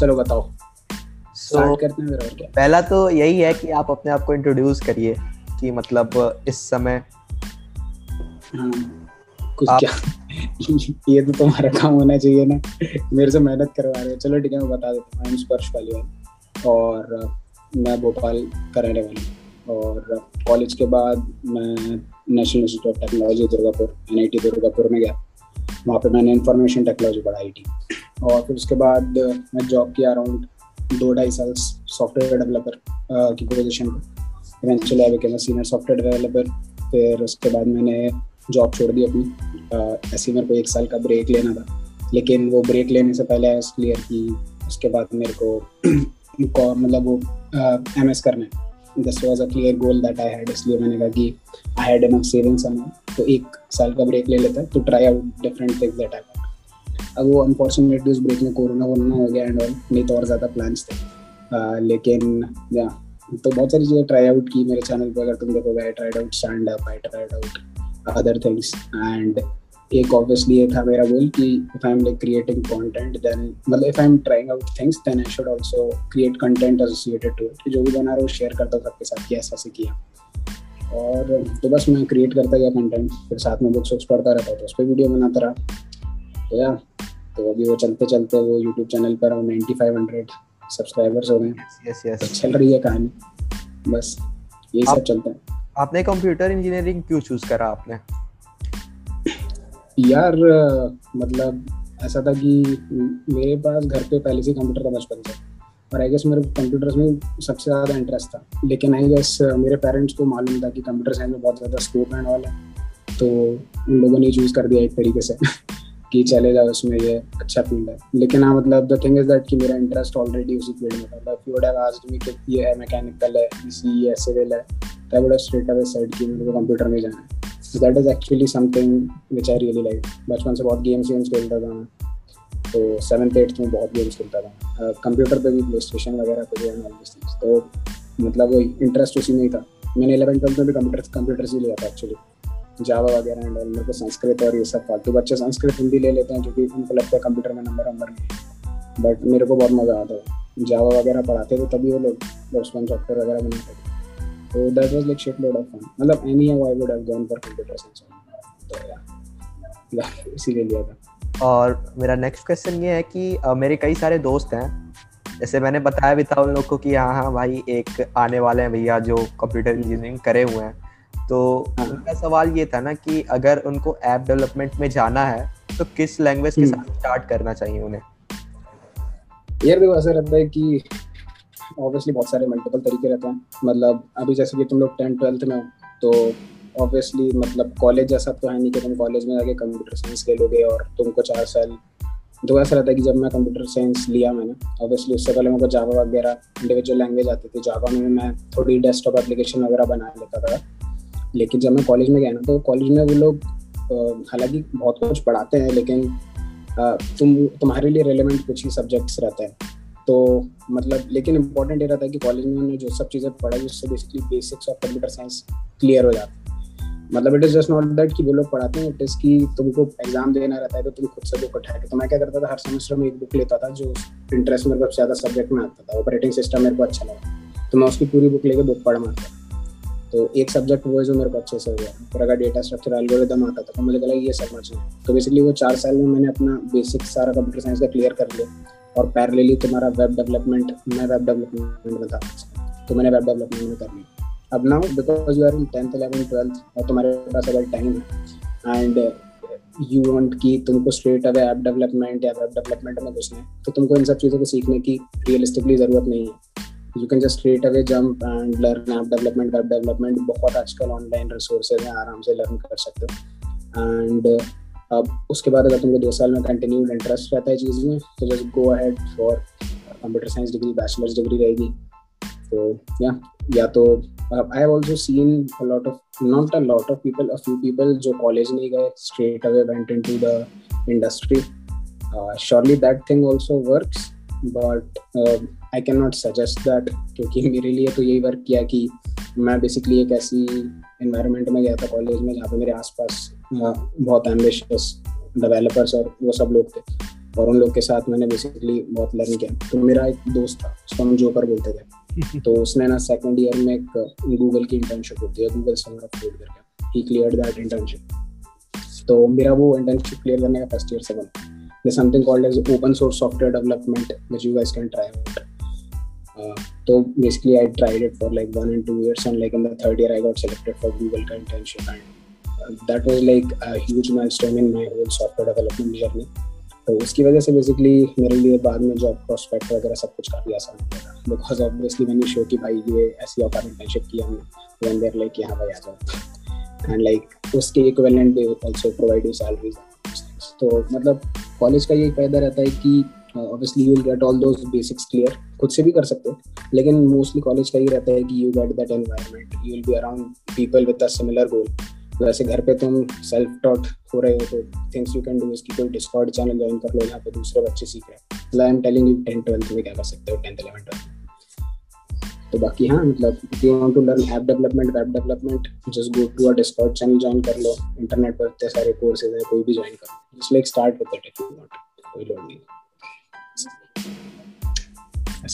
चलो बताओ। So, करते हैं और क्या। पहला तो यही है कि आप अपने आप को इंट्रोड्यूस करिए कि मतलब इस समय हाँ, कुछ आप... क्या? ये तो तुम्हारा काम होना चाहिए ना। मेरे से मेहनत करवा रहे हो। चलो ठीक है मैं बता देता हूँ। स्पर्श पालीवाल और मैं भोपाल का रहने वाला हूँ। और कॉलेज के बाद मैं National Institute of Technology Durgapur NIT Durgapur में गया। वहाँ पे मैंने इंफॉर्मेशन टेक्नोलॉजी पढ़ाई आई और फिर उसके बाद मैं जॉब किया अराउंड दो ढाई साल सॉफ्टवेयर डेवलपर की पोजिशन पर eventually I became senior software developer फिर उसके बाद मैंने जॉब छोड़ दी अपनी। ऐसे मेरे को एक साल का ब्रेक लेना था। लेकिन वो ब्रेक लेने से पहले आई क्लियर की उसके बाद मेरे को मतलब वो एम एस करना है। This was a clear goal that I had इसलिए मैंने कहा कि I had enough savings and तो एक साल का ब्रेक ले लेता है to try out different things that I अब वो अनफॉर्चुनेटली उस ब्रेक में कोरोना वोरोना हो गया एंड ऑल नहीं तो और ज़्यादा प्लान्स थे। uh, लेकिन या तो बहुत सारी चीज़ें ट्राई आउट की मेरे चैनल पे अगर तुम देखोगे I tried out stand up I tried out other things and एक ऑब्वियसली ये था मेरा गोल कि if I am like creating content then मतलब if I am trying out things then I should also create content associated to it जो भी बना रहा हूँ शेयर करता हूँ सबके साथ कि ऐसा ऐसे किया। और तो बस मैं क्रिएट करता गया कंटेंट फिर साथ में बुक्स वुक्स पढ़ता रहता तो उस पर वीडियो बनाता रहा। तो या तो अभी वो चलते चलते वो यूट्यूब चैनल पर नाइन्टी फाइव हंड्रेड सब्सक्राइबर्स हो गए यस यस तो चल रही है कहानी। बस यही सब चलता है। आपने कंप्यूटर इंजीनियरिंग क्यों चूज़ करा आपने? यार मतलब ऐसा था कि मेरे पास घर पे पहले से कंप्यूटर था बचपन से और आई गेस मेरे कंप्यूटर्स में सबसे ज़्यादा इंटरेस्ट था। लेकिन आई गेस मेरे पेरेंट्स को मालूम था कि कंप्यूटर साइंस में बहुत ज़्यादा स्कोप एंड ऑल है। तो उन लोगों ने चूज़ कर दिया एक तरीके से। कि चले जाओ उसमें ये अच्छा फ़ील्ड है। लेकिन हाँ मतलब द थिंग इज़ दैट कि मेरा इंटरेस्ट ऑलरेडी उसी फ़ील्ड में था। If you would have asked me कि ये है मैकेनिकल है ईसी है सिविल है तो I would have straight away said कि मेरे को कंप्यूटर में जाना है। That is actually something which I really like. बचपन से बहुत गेम्स वेम्स खेलता था तो सेवन्थ एट्थ में बहुत गेम्स खेलता था कंप्यूटर पे भी प्ले स्टेशन वगैरह पे भी एंड तो मतलब इंटरेस्ट उसी में ही था। मैंने इलेवन ट्वेल्थ में भी कंप्यूटर कंप्यूटर से लिया था एक्चुअली जावा वगैरह एंड मेरे को संस्कृत और ये सब फालतू बच्चे संस्कृत हिंदी ले लेते हैं क्योंकि उनको लगता है कंप्यूटर में नंबर वंबर नहीं बट मेरे को बहुत मज़ा आता है जावा वगैरह पढ़ाते थे तभी वो लोग बचपन सॉफ्टवेयर वगैरह बनाते थे So that was like shitload of fun. मतलब anyhow I would have gone for computer science. तो yeah, इसीलिए लिया था. और मेरा नेक्स्ट क्वेश्चन ये है कि मेरे कई सारे दोस्त हैं जैसे मैंने बताया भी था उन लोग को कि हाँ हाँ भाई एक आने वाले हैं भैया जो कंप्यूटर इंजीनियरिंग करे हुए हैं तो हाँ. उनका सवाल ये था ना कि अगर उनको ऐप डेवलपमेंट में जाना है तो किस लैंग्वेज के साथ स्टार्ट करना चाहिए उन्हें? यार देखो ऐसा रहता है कि ऑब्वियसली बहुत सारे मल्टीपल तरीके रहते हैं। मतलब अभी जैसे कि तुम लोग टेंथ ट्वेल्थ में हो तो ऑब्वियसली मतलब कॉलेज जैसा तो है नहीं कि तुम कॉलेज में जाके कंप्यूटर साइंस ले लोगे और तुमको चार साल तो ऐसा रहता है कि जब मैं कंप्यूटर साइंस लिया मैंने ऑब्वियसली उससे पहले मेरे को जावा वगैरह इंडिविजुअल लैंग्वेज आती थी। जावा में मैं थोड़ी डेस्कटॉप एप्लीकेशन वगैरह बना लेता था। लेकिन जब मैं कॉलेज में गया ना तो कॉलेज में वो लोग हालाँकि बहुत कुछ पढ़ाते हैं, लेकिन तुम, तुम्हारे लिए रेलिवेंट कुछ ही सब्जेक्ट्स रहते हैं। तो मतलब लेकिन इम्पोर्टेंट ये रहता है कि कॉलेज में उन्होंने जो सब चीज़ें पढ़ाई, उससे basically basics of computer science clear हो जाता है। मतलब it is just not that कि वो लोग पढ़ाते हैं इट इज़ कि तुमको एग्ज़ाम देना रहता है तो तुम खुद से बुक उठा तो मैं क्या करता था, हर सेमेस्टर में एक बुक लेता था, जो इंटरेस्ट मेरे को ज़्यादा सब्जेक्ट में आता था ऑपरेटिंग सिस्टम मेरे को अच्छा लगा। तो मैं उसकी पूरी बुक लेके बुक पढ़ मारता तो एक सब्जेक्ट वो है जो मेरे को अच्छे से हो गया। फिर अगर डेटा स्ट्रक्चर एल्गोरिदम आता था तो मुझे लगा ये समझना तो बेसिकली वो चार साल में मैंने अपना बेसिक सारा कंप्यूटर साइंस का क्लियर कर लिया। और पैरेलली तुम्हारा वेब डेवलपमेंट मैं वेब डेवलपमेंट में था। तो मैंने वेब डेवलपमेंट में कर लिया। अब now because you are in tenth eleven twelfth और तुम्हारे पास अगर टाइम है एंड यू वॉन्ट कि तुमको स्ट्रेट अवे ऐप डेवलपमेंट या वेब डेवलपमेंट में घुसना है तो तुमको इन सब चीज़ों को सीखने की रियलिस्टिकली ज़रूरत नहीं है। You can just straight away jump and learn app development web development बहुत आजकल ऑनलाइन रिसोर्सेज हैं, आराम से लर्न कर सकते हो। एंड अब उसके बाद अगर तुमको दो साल में कंटिन्यूड इंटरेस्ट रहता है चीज़ में तो just go ahead for computer science degree bachelors degree रहेगी। तो या या तो I have also seen a lot of not a lot of people a few people जो कॉलेज नहीं गए straight away went into the industry surely that thing also works but I can not suggest that क्योंकि मेरे लिए तो यही work किया कि मैं बेसिकली एक ऐसी इन्वायरमेंट में गया था कॉलेज में जहाँ पे मेरे आसपास बहुत एम्बिशियस डेवलपर्स और वो सब लोग थे। और उन लोग के साथ मैंने बेसिकली बहुत लर्न किया। तो मेरा एक दोस्त था उसको हम जोकर बोलते थे। तो उसने ना सेकंड ईयर में एक गूगल की इंटर्नशिप होती है गूगल समर ऑफ़ फ़ूड करके। ही क्लियर दैट इंटर्नशिप तो मेरा वो इंटर्नशिप क्लियर करने का फ़र्स्ट ईयर से बना। There's something called as open source software development which you guys can try out तो basically I tried it for like one and two years and like in the third year I got selected for Google का internship and that was like huge milestone in my whole software development journey तो उसकी वजह से basically मेरे लिए बाद में job prospect वगैरह सब कुछ काफ़ी आसान हो गया बिकॉज़ ऑब्वियसली मैंने शो की भाई, ये ऐसी और इंटर्नशिप की हमने वन देर लाइक यहाँ भाई आ जाओ। एंड लाइक उसके equivalent they also provide you salaries तो मतलब कॉलेज का ये फ़ायदा रहता है कि obviously you get all those basics clear खुद से भी कर सकते हो, लेकिन मोस्टली कॉलेज का ही रहता है कि you get that environment you will be around people with a similar goal वैसे घर पे तुम सेल्फ टॉट हो रहे हो तो थिंग्स यू कैन डू इसकी कोई डिस्कॉर्ड चैनल ज्वाइन कर लो यहाँ पे दूसरे बच्चे सीख रहे हैं। मतलब I am telling you tenth twelfth में क्या कर सकते हो? टेंथ इलेवन ट्वेल्थ तो बाकी हाँ मतलब if you want to learn app development web development just go to a Discord channel join कर लो। इंटरनेट पर इतने सारे कोर्सेज है, कोई भी ज्वाइन कर लो। Just like start with it if you want कोई लोड नहीं।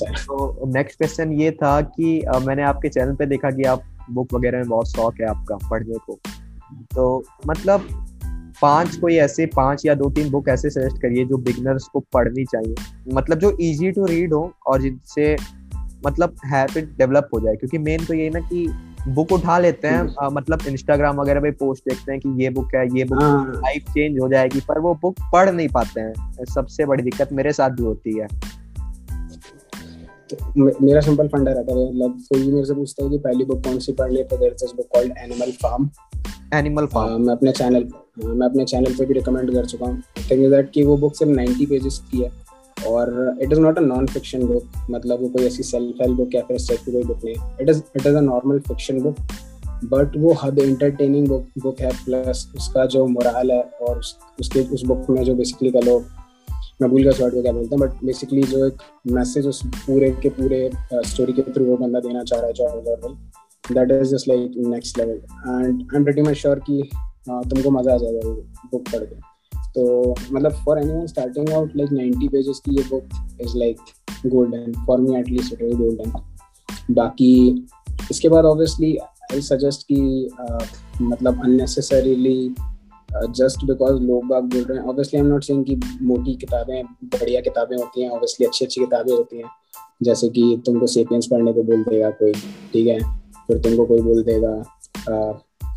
तो नेक्स्ट क्वेश्चन ये था कि uh, मैंने आपके चैनल पे देखा कि आप बुक वगैरह में बहुत शौक है आपका पढ़ने को। तो मतलब पाँच कोई ऐसे पाँच या दो तीन बुक ऐसे सजेस्ट करिए जो बिगनर्स को पढ़नी चाहिए। मतलब जो इजी टू रीड हो और जिनसे मतलब हैबिट डेवलप हो जाए। क्योंकि मेन तो ये ना कि बुक उठा लेते हैं आ, मतलब इंस्टाग्राम वगैरह पे पोस्ट देखते हैं कि ये बुक है ये बुक लाइफ चेंज हो जाएगी पर वो बुक पढ़ नहीं पाते हैं। सबसे बड़ी दिक्कत मेरे साथ भी होती है। मेरा सिंपल फंडा रहता है मतलब कोई मेरे से पूछता है कि पहली बुक कौन सी पढ़ ली तो there is book called Animal Farm Animal Farm मैं अपने चैनल मैं अपने चैनल पे भी रिकमेंड कर चुका हूँ. थिंग इज़ दैट कि वो बुक सिर्फ़ 90 पेजेस की है और it is not a non fiction book मतलब वो कोई ऐसी सेल्फ हेल्प बुक या फिर इस की कोई बुक नहीं it is it is a normal fiction book but वो हद इंटरटेनिंग बुक बुक है प्लस उसका जो मोराल है और उस, उसके उस बुक में जो बेसिकली का लोग मैं भूल गया शॉर्ट को क्या बोलते हैं बट बेसिकली जो एक मैसेज उस पूरे के पूरे स्टोरी uh, के थ्रू वो बंदा देना चाह रहा है George Orwell that is just like next level and I am pretty much sure कि uh, तुमको मज़ा आ जाएगा वो बुक पढ़ के. तो मतलब for anyone starting out like 90 pages की ये book is like golden for me at least it is golden बाकी इसके बाद ऑब्वियसली आई सजेस्ट कि uh, मतलब अननेसेसरीली जस्ट बिकॉज़ लोग बाग बोल रहे हैं। Obviously I am not saying कि मोटी किताबें, बढ़िया किताबें होती हैं। ऑब्वियसली अच्छी अच्छी किताबें होती हैं। जैसे कि तुमको सेपियंस पढ़ने को बोल देगा कोई, ठीक है? फिर तुमको कोई बोल देगा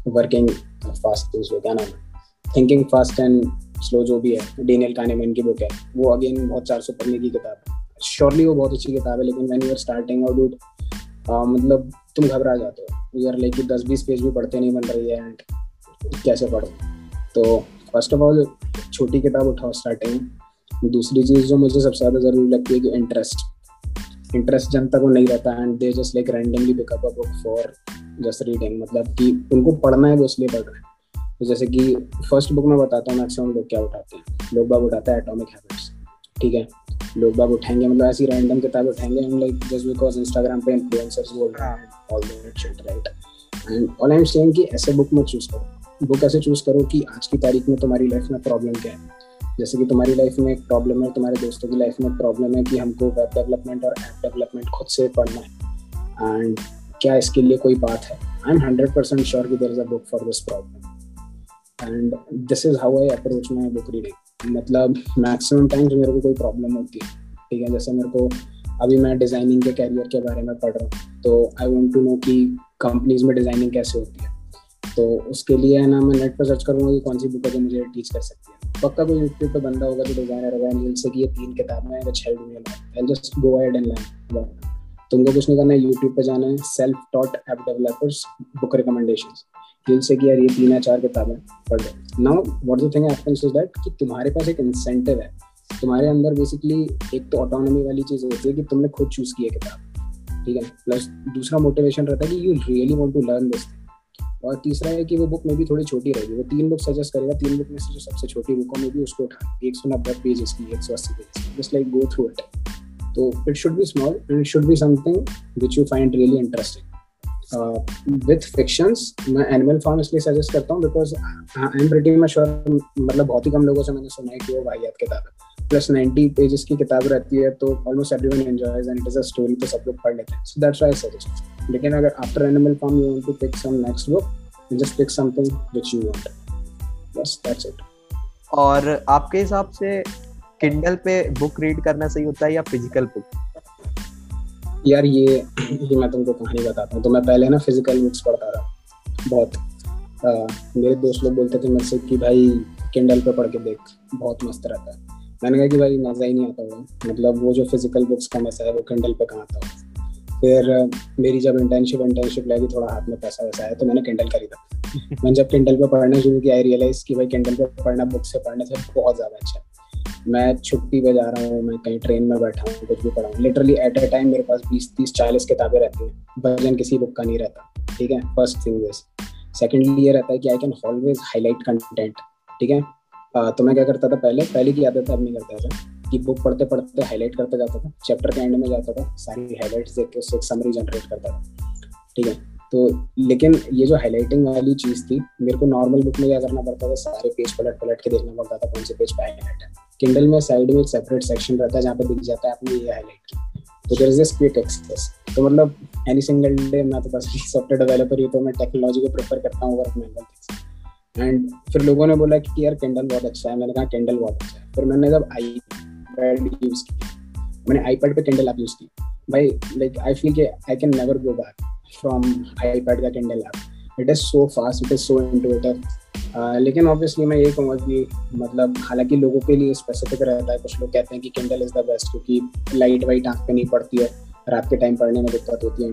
वर्किंग फास्ट क्या नाम है? थिंकिंग फास्ट एंड स्लो जो भी है डेनियल कानेमैन की बुक है, वो अगेन बहुत चार सौ पढ़ने की किताब है। श्योरली वो बहुत अच्छी किताब है, लेकिन when you are starting out it मतलब तुम घबरा जाते हो। यू आर लाइक दस बीस पेज भी पढ़ते नहीं बन रही है एंड कैसे पढ़ो तो फ़र्स्ट ऑफ़ ऑल छोटी किताब उठाओ स्टार्टिंग दूसरी चीज़ जो मुझे सबसे ज़्यादा ज़रूरी लगती है कि इंटरेस्ट इंटरेस्ट जनता को नहीं रहता and they just like randomly pick up a book for just reading मतलब कि उनको पढ़ना है, वो इसलिए पढ़ रहे हैं। तो जैसे कि फ़र्स्ट बुक में बताता हूँ मैक्सिमम लोग क्या उठाते हैं? लोग बाग उठाते हैं एटॉमिक हैबिट्स ठीक है? लोग बाग उठाएँगे मतलब ऐसी रैंडम किताब उठाएँगे हम लाइक जस्ट बिकॉज़ इंस्टाग्राम पे इन्फ्लुएंसर्स बोल रहे हैं all that shit right and all I am saying कि ऐसे बुक मत चूज़ करो। बुक ऐसे चूज़ करो कि आज की तारीख में तुम्हारी लाइफ में प्रॉब्लम क्या है? जैसे कि तुम्हारी लाइफ में एक प्रॉब्लम है, तुम्हारे दोस्तों की लाइफ में एक प्रॉब्लम है कि हमको वेब डेवलपमेंट और ऐप डेवलपमेंट खुद से पढ़ना है। एंड क्या इसके लिए कोई बात है? I am hundred percent sure कि there is a book for this problem and this is how I approach my book reading मतलब मैक्सिमम टाइम्स मेरे को कोई प्रॉब्लम होती है, ठीक है? जैसे मेरे को अभी मैं डिज़ाइनिंग के कैरियर के बारे में पढ़ रहा हूँ तो आई वॉन्ट टू नो कि कंपनीज़ में डिज़ाइनिंग कैसे होती है। तो उसके लिए है ना, मैं नेट पर सर्च करूँगा कि कौन सी बुक है जो मुझे टीच कर सकती है। पक्का कोई यूट्यूब पे बंदा होगा जो डिज़ाइनर होगा एंड से कि ये तीन किताबें हैं which help me I just go ahead and learn तुमको कुछ नहीं करना है यूट्यूब पे जाना है self taught app developers book recommendations दिल से कि यार ये तीन या चार किताबें पढ़ लो। Now what the thing happens is that कि तुम्हारे पास एक इंसेंटिव है। तुम्हारे अंदर बेसिकली एक तो ऑटोनॉमी वाली चीज़ होती है कि तुमने खुद चूज़ की है किताब। ठीक है प्लस दूसरा मोटिवेशन रहता है कि you really want to learn this और तीसरा है कि वो बुक में भी थोड़ी छोटी रहेगी। वो तीन बुक सजेस्ट करेगा, तीन बुक में से जो सबसे छोटी बुक में भी उसको उठा एक सौ नब्बे पेजेस की, एक सौ अस्सी pages just like go through it तो it should be small and it should be something which you find really interesting with fictions मैं एनिमल फार्म इसलिए सजेस्ट करता हूँ बिकॉज़ आई एम प्रिटी मैं श्योर मतलब बहुत ही कम लोगों से मैंने सुना है कि वो वाहियात किताब प्लस 90 पेजेस की किताब रहती है तो almost everyone enjoys and it is a story तो सब लोग पढ़ लेते हैं। सो दैट्स आई सजेस्ट लेकिन अगर after Animal Farm you want to pick some next book just pick something which you want बस दैट्स इट और आपके हिसाब से किंडल पे बुक रीड करना सही होता है या फ़िज़िकल बुक यार ये ये मैं तुमको कहानी बताता हूँ। तो मैं पहले ना फ़िज़िकल बुक्स पढ़ता था बहुत। आ, मेरे दोस्त लोग बोलते थे मेरे से कि भाई किंडल पे पढ़ के देख बहुत मस्त रहता है। मैंने कहा कि भाई मज़ा ही नहीं आता हुआ मतलब वो जो फ़िज़िकल बुक्स का मज़ा है वो किंडल पे कहाँ आता फिर मेरी जब इंटर्नशिप इंटर्नशिप लगी थोड़ा हाथ में पैसा वैसा आया तो मैंने किंडल खरीदा। मैंने जब किंडल पे पढ़ना शुरू किया आई रियलाइज़ कि भाई किंडल पे पढ़ना बुक से पढ़ने से बहुत ज़्यादा अच्छा है। मैं छुट्टी पे जा रहा हूँ मैं कहीं ट्रेन में बैठा हूँ कुछ भी पढ़ा हूँ। लिटरली एट अ टाइम मेरे पास बीस तीस चालीस किताबें रहती हैं वर्जन किसी बुक का नहीं रहता ठीक है? फ़र्स्ट थिंग दिस सेकेंडली ये रहता है कि I can always highlight content ठीक है? तो मैं क्या करता था पहले? पहले की आदत अब नहीं करता था कि बुक पढ़ते पढ़ते हाईलाइट करते जाता था चैप्टर के एंड में जाता था, सारी हाईलाइट्स देख के उससे एक समरी जनरेट करता था। ठीक है? तो लेकिन ये जो हाईलाइटिंग वाली चीज़ थी, मेरे को नॉर्मल बुक में क्या करना पड़ता था, सारे पेज पलट पलट के देखना पड़ता था, कौन से पेज पे हाईलाइट है। किंडल में साइड में एक सेपरेट सेक्शन रहता है, जहाँ पे दिख जाता है आपने ये हाईलाइट की। तो देर इज़ क्विक एक्सेस तो मतलब एनी सिंगल डे मैं तो बस सॉफ्टवेयर डेवलपर ही तो मैं टेक्नोलॉजी को प्रेफर करता हूँ वर्क मैनुअल एंड फिर लोगों ने बोला कि यार किंडल बहुत अच्छा है। मैंने कहा किंडल बहुत अच्छा है। फिर मैंने जब आई पैड यूज़ किया मैंने आई पैड पे किंडल ऐप यूज़ की भाई लाइक आई फील कि I can never go back from iPad का Kindle app it is so fast it is so intuitive लेकिन ऑब्वियसली मैं ये कहूँगा कि मतलब हालाँकि लोगों के लिए स्पेसिफिक रहता है, कुछ लोग कहते हैं कि किंडल इज़ द बेस्ट क्योंकि लाइट वाइट आँख पे नहीं पड़ती है। रात के टाइम पढ़ने में दिक्कत होती है।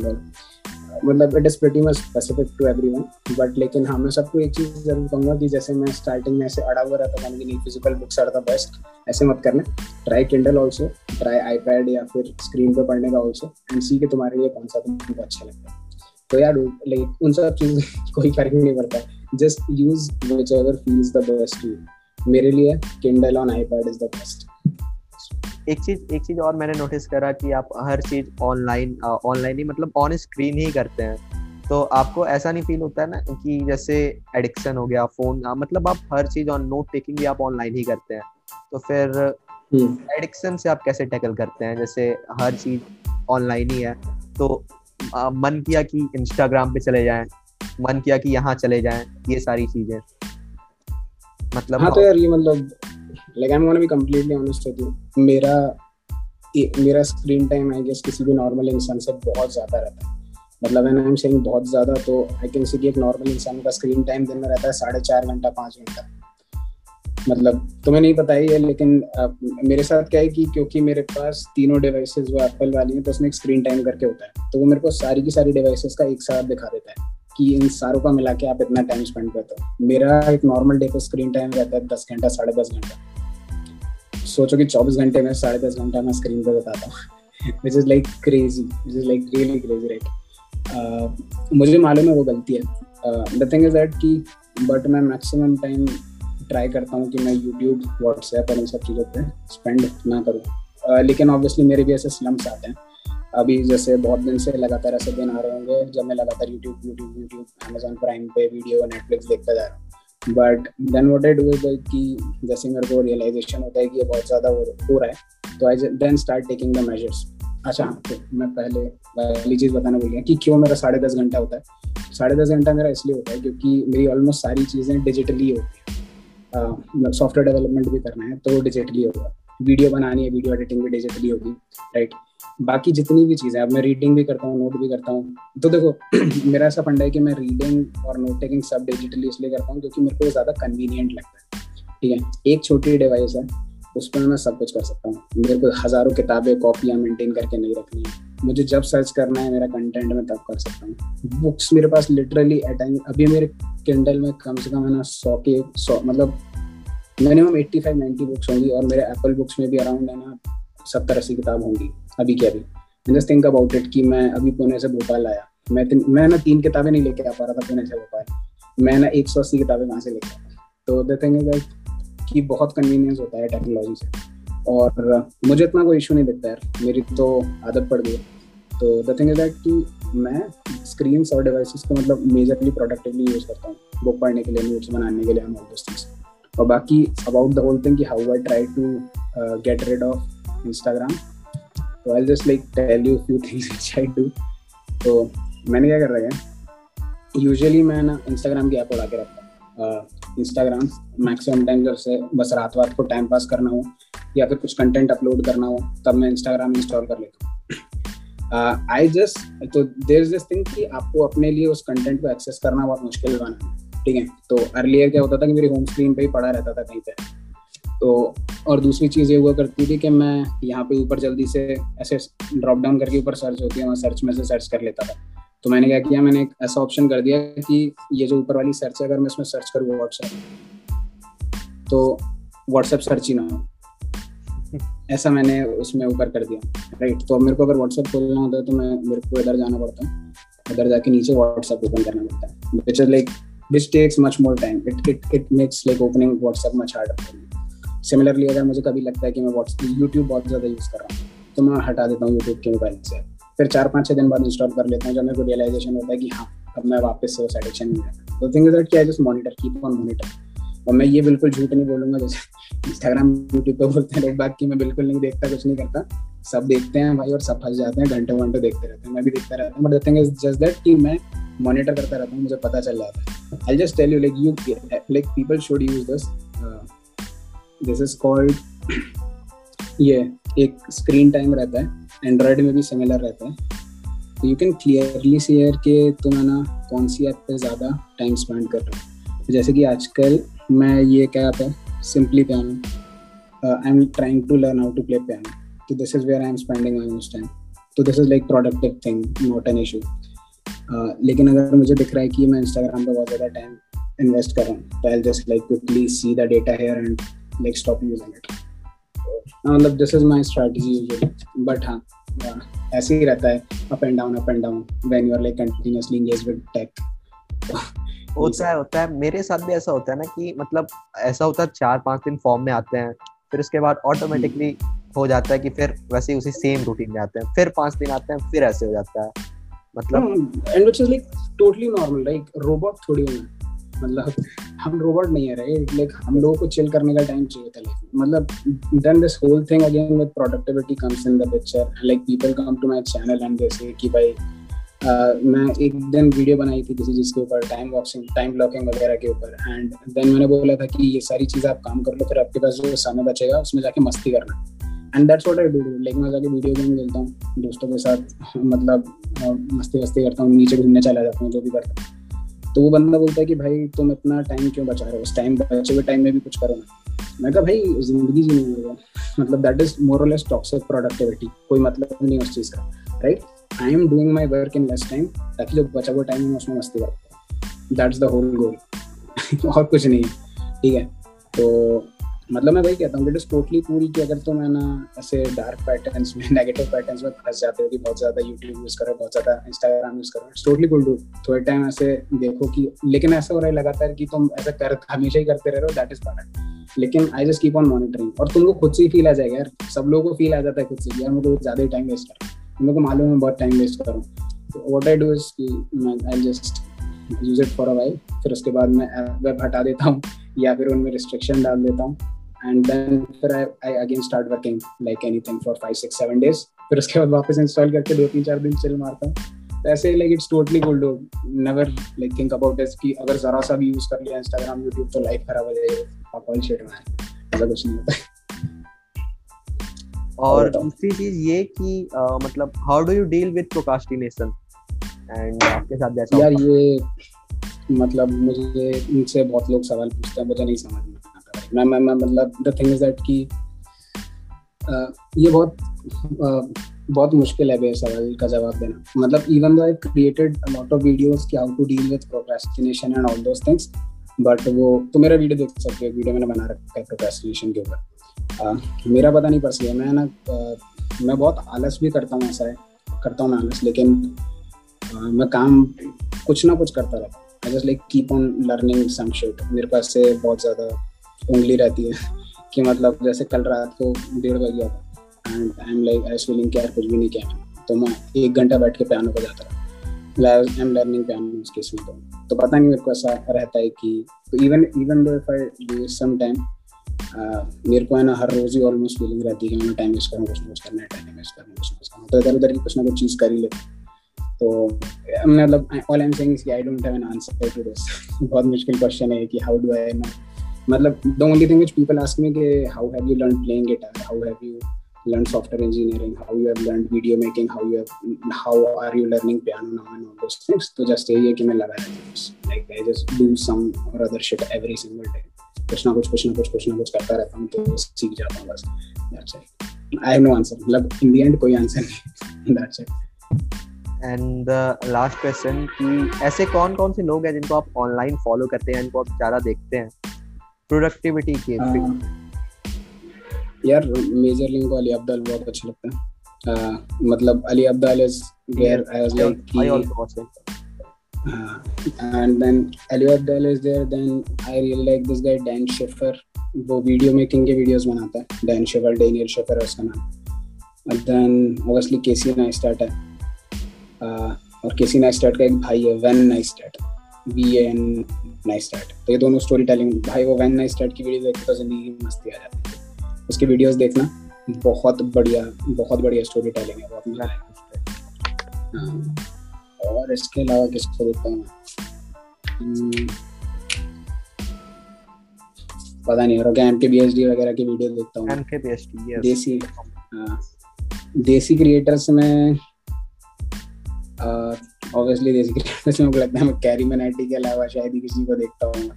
मतलब it is pretty much specific to everyone but लेकिन हाँ मैं सबको एक चीज़ ज़रूर कहूँगा कि जैसे मैं स्टार्टिंग में ऐसे अड़ा हुआ रहता था कि नहीं physical books are the best ऐसे मत करना। Try Kindle also try iPad या फिर स्क्रीन पे पढ़ने का ऑल्सो एंड सी के तुम्हारे लिए कौन सा तुमको अच्छा लगता है। तो यार लाइक उन सब चीज़ कोई फ़र्क नहीं पड़ता। Just use whichever feels the best you मेरे लिए Kindle on iPad is the best एक चीज़ एक चीज़ और मैंने नोटिस करा कि आप हर चीज़ ऑनलाइन ऑनलाइन ही मतलब ऑन स्क्रीन ही करते हैं। तो आपको ऐसा नहीं फील होता है ना कि जैसे एडिक्शन हो गया फ़ोन मतलब आप हर चीज़ ऑन नोट टेकिंग भी आप ऑनलाइन ही करते हैं। तो फिर एडिक्शन हम्म। से आप कैसे टैकल करते हैं? जैसे हर चीज़ ऑनलाइन ही है तो आ, मन किया कि इंस्टाग्राम पे चले जाएँ मन किया कि यहाँ चले जाएँ ये सारी चीज़ें। मतलब हाँ तो यार ये मतलब like I am gonna be completely honest with you मेरा मेरा स्क्रीन टाइम आई गेस किसी भी नॉर्मल इंसान से बहुत ज़्यादा रहता है। मतलब व्हेन आई एम सेइंग बहुत ज़्यादा तो आई कैन सी कि एक नॉर्मल इंसान का स्क्रीन टाइम दिन में रहता है साढ़े चार घंटा पाँच घंटा। मतलब तुम्हें नहीं पता ही है लेकिन आ, मेरे साथ क्या है कि क्योंकि मेरे पास तीनों डिवाइसेस वो एप्पल वाली हैं तो उसमें एक स्क्रीन टाइम करके होता है। तो वो मेरे को सारी की सारी डिवाइसेस का एक साथ दिखा देता है कि इन सारों का मिला के आप इतना टाइम स्पेंड करते हो। मेरा एक नॉर्मल डे का स्क्रीन टाइम रहता है दस घंटा साढ़े दस घंटा। सोचो कि चौबीस घंटे में साढ़े दस घंटा मैं स्क्रीन पर बताता हूँ। Which is like crazy which is like really crazy right मुझे मालूम है वो गलती है। द थिंग इज़ दैट कि बट मैं मैक्सिमम टाइम ट्राई करता हूँ कि मैं यूट्यूब व्हाट्सएप और इन सब चीज़ों पर स्पेंड ना करूँ। Uh, लेकिन ऑब्वियसली मेरे भी ऐसे स्लम्स आते हैं। अभी जैसे बहुत दिन से लगातार ऐसे दिन आ रहे होंगे जब मैं लगातार YouTube YouTube YouTube Amazon Prime पे वीडियो नेटफ्लिक्स देखता जा रहा हूँ। But then what I do is कि जैसे मेरे को रियलाइजेशन होता है कि ये बहुत ज़्यादा हो रहा है तो I then start taking the measures अच्छा हाँ तो मैं पहले पहली चीज़ बताना भूल गया कि क्यों मेरा साढ़े दस घंटा होता है। साढ़े दस घंटा मेरा इसलिए होता है क्योंकि मेरी ऑलमोस्ट सारी चीज़ें डिजिटली होती है। सॉफ्टवेयर डेवलपमेंट भी करना है तो डिजिटली होगा। वीडियो बनानी है वीडियो एडिटिंग भी डिजिटली होगी राइट बाकी जितनी भी चीज़ें अब मैं रीडिंग भी करता हूँ नोट भी करता हूँ। तो देखो, मेरा ऐसा फंडा है कि मैं रीडिंग और नोट टेकिंग सब डिजिटली इसलिए करता हूँ क्योंकि मेरे को ज़्यादा कन्वीनियंट लगता है। ठीक है? एक छोटी डिवाइस है, उस पर मैं सब कुछ कर सकता हूँ। मेरे को हज़ारों किताबें, कॉपियाँ मेंटेन करके नहीं रखनी है। मुझे जब सर्च करना है, मेरा कंटेंट में तब कर सकता हूँ। बुक्स मेरे पास लिटरली अटेंड अभी मेरे किंडल में कम से कम है ना सौ के, सौ मतलब minimum eighty five ninety books होंगी और मेरे एप्पल बुक्स में भी अराउंड है ना सत्तर, अस्सी किताब होंगी। अभी के अभी। जस्ट थिंक अबाउट इट कि मैं अभी पुणे से भोपाल आया। मैं मैं ना तीन किताबें नहीं लेके आ पा रहा था पुणे से भोपाल। मैं ना एक सौ अस्सी किताबें वहाँ से लेके आया। तो द थिंग इज़ दैट कि बहुत कन्वीनियंस होता है टेक्नोलॉजी से। और मुझे इतना कोई इशू नहीं दिखता यार। मेरी तो आदत पड़ गई। तो द थिंग इज़ दैट कि मैं स्क्रीन और डिवाइसेस को मतलब मेजरली प्रोडक्टिवली यूज़ करता हूँ। बुक पढ़ने के लिए नोट्स बनाने के लिए ऑल थिंग्स और बाकी अबाउट द होल थिंग कि how I try to get rid of Instagram तो I just like tell you few things which I do तो मैंने क्या कर रहा है? यूजुअली मैं ना इंस्टाग्राम की ऐप उड़ा के रखता हूँ। इंस्टाग्राम मैक्सिमम टाइम जब से बस रात रात को टाइम पास करना हो, या फिर कुछ कंटेंट अपलोड करना हो, तब मैं इंस्टाग्राम इंस्टॉल कर लेता हूँ। आई जस्ट तो देर इज़ दिस थिंग कि आपको अपने लिए उस कंटेंट को एक्सेस करना बहुत मुश्किल बना ठीक है? तो अर्लियर क्या होता था कि मेरी होम स्क्रीन पे ही पड़ा रहता था कहीं पे। तो और दूसरी चीज़ ये हुआ करती थी कि मैं यहाँ पे ऊपर जल्दी से ऐसे ड्रॉप डाउन करके ऊपर सर्च होती है, मैं सर्च में से सर्च कर लेता था। तो मैंने क्या किया, मैंने एक ऐसा ऑप्शन कर दिया कि ये जो ऊपर वाली सर्च है, अगर मैं इसमें सर्च करूँ व्हाट्सएप तो व्हाट्सएप सर्च ही ना हो। ऐसा मैंने उसमें ऊपर कर दिया राइट तो मेरे को अगर व्हाट्सएप खोलना होता है तो मैं, मेरे को इधर जाना पड़ता है, इधर जाके नीचे व्हाट्सएप ओपन करना पड़ता है which is like which takes much more time it it it makes like opening WhatsApp much harder similarly अगर मुझे कभी लगता है कि मैं व्हाट्सएप यूट्यूब बहुत ज़्यादा यूज़ कर रहा हूँ तो मैं हटा देता हूँ यूट्यूब के मोबाइल से। फिर चार पाँच छः दिन बाद इंस्टॉल कर लेता हूँ, जब मेरे को रियलाइजेशन होता है कि हाँ अब मैं वापस से उस एडिक्शन में तो थिंग इज़ दैट कि I just monitor keep on monitor और मैं ये बिल्कुल झूठ नहीं बोलूँगा, जैसे इंस्टाग्राम यूट्यूब पे बोलते हैं लोग बात की मैं बिल्कुल नहीं देखता, कुछ नहीं करता। सब देखते हैं भाई और सब फंस जाते हैं, घंटे घंटे देखते रहते हैं, मैं भी देखता रहता हूँ। But thing is just that कि मैं मॉनिटर करता रहता हूँ, मुझे पता चल जाता है। I just tell you like you like people should use this this is called ये एक स्क्रीन टाइम रहता है एंड्रॉयड में भी सिमिलर रहता है। तो यू कैन क्लियरली शेयर कि तुम है ना, कौन सी ऐप पे ज़्यादा टाइम स्पेंड कर रहे हो। जैसे कि आजकल मैं ये क्या है simply piano I am trying to learn how to play piano तो this is where I am spending my most time तो this is like productive thing not an issue लेकिन अगर मुझे दिख रहा है कि मैं इंस्टाग्राम पे बहुत ज़्यादा टाइम इन्वेस्ट कर रहा हूँ तो I just like quickly see the data here and like stop using it मतलब this is my strategy but हाँ ऐसे ही रहता है up and down up and down when you are like continuously engage with tech होता है होता है। मेरे साथ भी ऐसा होता है ना कि मतलब ऐसा होता है चार पाँच दिन फॉर्म में आते हैं फिर उसके बाद ऑटोमेटिकली हो जाता है कि फिर वैसे ही उसी सेम रूटीन में आते हैं फिर पाँच दिन आते हैं फिर ऐसे हो जाता है। मतलब and which is like totally normal like robot थोड़ी हूँ मतलब हम रोबोट नहीं है राइट लाइक हम लोगों को चिल करने का टाइम चाहिए था लाइफ मतलब then this whole thing again with productivity comes in the picture like people come to my channel and they say कि भाई Uh, मैं एक दिन वीडियो बनाई थी किसी चीज़ के ऊपर टाइम वॉक्सिंग टाइम ब्लॉकिंग वगैरह के ऊपर। एंड देन मैंने बोला था कि ये सारी चीज़ें आप काम कर लो फिर आपके पास जो समय बचेगा उसमें जाके मस्ती करना। And that's what I do like मैं जाके वीडियो गेम खेलता हूँ दोस्तों के साथ मतलब मस्ती वस्ती करता हूँ नीचे घूमने चला जाता हूँ जो भी करता हूँ। तो वो बंदा बोलता है कि भाई, तुम इतना टाइम क्यों बचा रहे हो? उस टाइम बचे हुए टाइम में भी कुछ करो ना। मैं कहा, भाई, ज़िंदगी जी नहीं मतलब that is more less toxic productivity कोई मतलब नहीं उस चीज़ का right I am doing my work in less time ताकि जो बचा हुआ टाइम है उसमें मस्ती करता दैट्स द होल गोल और कुछ नहीं ठीक है? तो मतलब मैं वही कहता हूँ इट टोटली पूरी कि अगर तुम है ना ऐसे डार्क पैटर्न्स में नेगेटिव पैटर्न्स में फंस जाते हो कि बहुत ज़्यादा यूट्यूब यूज़ करो, बहुत ज़्यादा इंस्टाग्राम यूज़ करो टोटली गुड डू थोड़े टाइम ऐसे देखो कि, लेकिन ऐसा हो रहा है लगातार कि तुम ऐसा कर, हमेशा ही करते रह रहे हो दैट इज़ बैड लेकिन I just keep on monitoring और तुमको खुद से ही फील आ जाएगा यार, सब लोगों को फील आ जाता है खुद से यार मेरे को ज़्यादा ही टाइम वेस्ट कर मेरे को मालूम है बहुत टाइम वेस्ट करूँ तो what I do is I just use it for a while फिर उसके बाद मैं वेब हटा देता हूँ या फिर उनमें रिस्ट्रिक्शन डाल देता हूँ। एंड देन फिर I again start working like anything for five six seven days फिर उसके बाद वापस इंस्टॉल करके दो तीन चार दिन चिल मारता हूँ। तो ऐसे like it's totally good do never like think about this कि अगर जरा सा भी यूज़ कर लिया इंस्टाग्राम यूट्यूब तो लाइफ खराब हो जाएगी। ऑल शिट में ऐसा कुछ नहीं होता। और दूसरी चीज़ ये कि uh, मतलब how do you deal with procrastination and आपके साथ जैसा यार ये मतलब मुझे उनसे बहुत लोग सवाल पूछते हैं, मुझे नहीं समझ में आता मैं मैं मैं मतलब द थिंग इज़ दैट कि ये बहुत बहुत मुश्किल है बे सवाल का जवाब देना। मतलब even though created lot of videos कि how to deal with procrastination and all those things but वो तो मेरा वीडियो देख सकते हो वीडियो मैंने बना रखा है प्रोक्रेस्टिनेशन के ऊपर। मेरा पता नहीं पर्सनली मैं ना मैं बहुत आलस भी करता हूँ ऐसा है, करता हूँ मैं आलस, लेकिन मैं काम कुछ ना कुछ करता रहता I just like keep on learning some shit मेरे पास से बहुत ज़्यादा उंगली रहती है कि मतलब जैसे कल रात को डेढ़ बज गया था and I am like I feeling कि यार कुछ भी नहीं किया तो मैं एक घंटा बैठ के पियानो बजाता रहा। आई एम लर्निंग पियानो उस केस में तो। तो पता नहीं मेरे को ऐसा रहता है कि even even though if I do some time मेरे को है ना हर रोज ही ऑलमोस्ट फीलिंग रहती है कि मैं टाइम वेस्ट करूँ कुछ ना कुछ करना है टाइम वेस्ट करूँ कुछ ना कुछ करना तो इधर उधर की कुछ ना कुछ चीज़ कर ही लेते तो मतलब all I am saying is कि I don't have an answer to this बहुत मुश्किल क्वेश्चन है कि हाउ डू आई नो मतलब the only thing which people ask me कि how have you learn playing guitar how have you software engineering how you have learned video making how you have how are you learning piano now and all those things तो just यही है कि मैं लगा रहता हूँ like I just do some or other shit every single day कुछ ना कुछ कुछ ना कुछ कुछ ना कुछ करता रहता हूँ तो सीख जाता हूँ बस that's it I have no answer मतलब in the end कोई आंसर नहीं that's it and last question कि ऐसे कौन कौन से लोग हैं जिनको आप ऑनलाइन फॉलो करते हैं जिनको आप ज़्यादा देखते हैं? प्रोडक्टिविटी के uh, यार मेजर लिंक को अली अब्दाल बहुत अच्छा लगता है। uh, मतलब Ali Abdaal is I was like also watch it. uh, and then Ali Abdal is there then I really like this guy Dan Schiffer वो वीडियो मेकिंग के वीडियोस बनाता है। डैन शेफर डेनियल शेफर उसका नाम। And then obviously Casey Neistat है। और Casey Neistat का एक भाई है Van Neistat V N Neistat तो ये दोनों स्टोरी टेलिंग भाई वो वेन नाइस्टार्ट की वीडियो देखते तो ज़िंदगी में मस्ती आ जाती है। उसकी वीडियोस देखना बहुत बढ़िया बहुत बढ़िया स्टोरी टेलिंग है बहुत मज़ा आएगा हाँ। और इसके अलावा किसको देखता हूँ पता नहीं और कैम के बी वगैरह की वीडियो देखता हूँ। देसी हाँ, देसी क्रिएटर्स में ऑब्वियसली देसी क्रिएटर्स में लगता है मैं कैरी मनाटी के अलावा शायद ही किसी को देखता हूँ।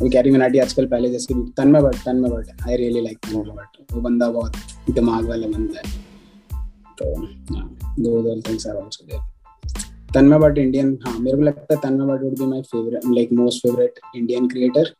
वो कैरी मनाटी आजकल पहले जैसे भी Tanmay Bhat Tanmay Bhat I really like Tanmay Bhat वो बंदा बहुत दिमाग वाला बंदा है। तो दो दो things are also there Tanmay Bhat Indian हाँ मेरे को लगता है Tanmay Bhat would be my favourite like most favourite Indian creator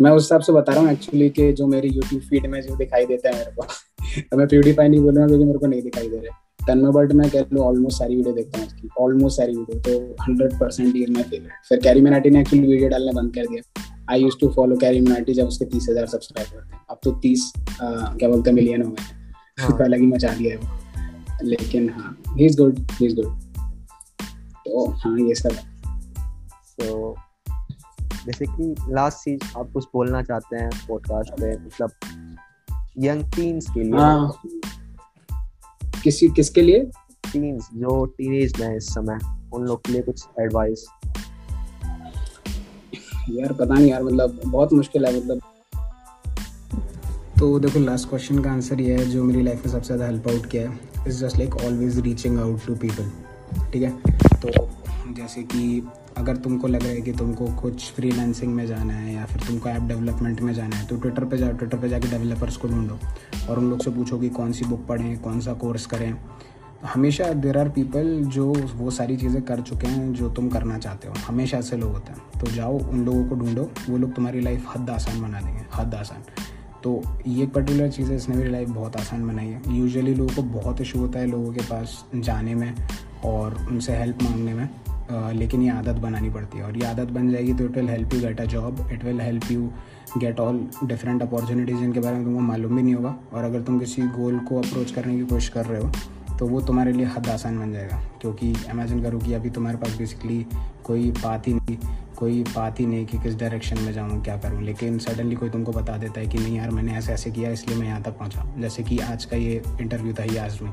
मैं उस हिसाब से बता रहा हूँ एक्चुअली कि जो मेरी यूट्यूब फ़ीड में जो दिखाई देता है मेरे को तो मैं प्यूडीफाई नहीं बोलूँगा क्योंकि मेरे को नहीं दिखाई दे रहे। भट्ट मैं कह लूँ ऑलमोस्ट सारी वीडियो देखता हूँ उसकी। ऑलमोस्ट सारी वीडियो तो हंड्रेड परसेंट ही माई फेवरेट फिर कैरी मनाटी ने एक्चुअली वीडियो डालना बंद कर दिया। I use to follow Carry Minati जब उसके तीस हज़ार सब्सक्राइबर थे। अब तो तीस क्या बोलते हैं मिलियन हो गए हैं। हाँ। अलग ही मचा दिया है वो। लेकिन हाँ he is good he is good तो हाँ ये सब तो जैसे कि लास्ट चीज़ आप कुछ बोलना चाहते हैं पॉडकास्ट पे? मतलब यंग टीन्स के लिए हाँ। किसी किसके लिए? टीन्स जो टीनेज में है इस समय उन लोग के लिए कुछ एडवाइस यार पता नहीं यार मतलब बहुत मुश्किल है मतलब। तो देखो लास्ट क्वेश्चन का आंसर ये है जो मेरी लाइफ में सबसे ज़्यादा हेल्प आउट किया है is just like always reaching out to people ठीक है? तो जैसे कि अगर तुमको लग रहा है कि तुमको कुछ फ्रीलांसिंग में जाना है या फिर तुमको ऐप डेवलपमेंट में जाना है तो ट्विटर पे जाओ ट्विटर पे जाके डेवलपर्स को ढूंढो और उन लोग से पूछो कि कौन सी बुक पढ़ें, कौन सा कोर्स करें। हमेशा देर आर पीपल जो वो सारी चीज़ें कर चुके हैं जो तुम करना चाहते हो। हमेशा ऐसे लोग होते हैं। तो जाओ, उन लोगों को ढूंढो। वो लोग तुम्हारी लाइफ हद आसान बना देंगे, हद आसान। तो ये पर्टिकुलर चीज़ है इसने मेरी लाइफ बहुत आसान बनाई है। यूजुअली लोगों को बहुत इशू होता है लोगों के पास जाने में और उनसे हेल्प मांगने में। लेकिन ये आदत बनानी पड़ती है। और ये आदत बन जाएगी तो it will help you get a job it will help you get all different opportunities जिनके बारे में तुमको मालूम भी नहीं होगा। और अगर तुम किसी गोल को अप्रोच करने की कोशिश कर रहे हो तो वो तुम्हारे लिए हद आसान बन जाएगा। क्योंकि इमेजिन करो कि अभी तुम्हारे पास बेसिकली कोई बात ही नहीं, कोई बात ही नहीं कि किस डायरेक्शन में जाऊँ, क्या करूँ। लेकिन सडनली कोई तुमको बता देता है कि नहीं यार, मैंने ऐसे ऐसे किया, इसलिए मैं यहाँ तक पहुँचा। जैसे कि आज का ये इंटरव्यू था ही आज में।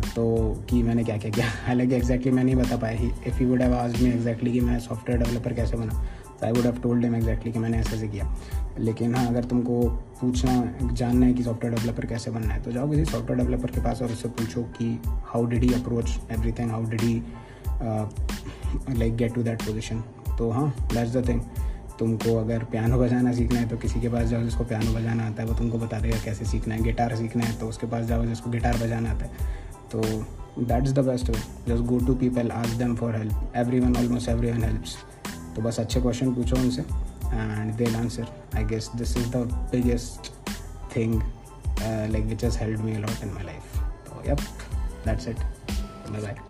तो कि मैंने क्या क्या किया? हालाँकि एग्जैक्टली मैं नहीं बता पाया इफ़ यू वुड हैव आज में एग्जैक्टली कि मैं सॉफ्टवेयर डेवलपर कैसे बना तो I would have told him exactly कि मैंने ऐसे ऐसे किया। लेकिन हाँ अगर तुमको पूछना, जानना है कि सॉफ्टवेयर डेवलपर कैसे बनना है तो जाओ किसी सॉफ्टवेयर डेवलपर के पास और उससे पूछो कि how did he approach everything how did he like get to that position तो हाँ दैट्स द थिंग तुमको अगर पियानो बजाना सीखना है तो किसी के पास जाओ जिसको पियानो बजाना आता है, वो तुमको बता देगा कैसे सीखना है गिटार सीखना है तो उसके पास जाओ जिसको गिटार बजाना आता है। तो that's the best way just go to people ask them for help every one almost every one helps तो बस अच्छे क्वेश्चन पूछो उनसे and they'll answer I guess this is the biggest thing like which has help me a lot in my life तो yup that's it bye bye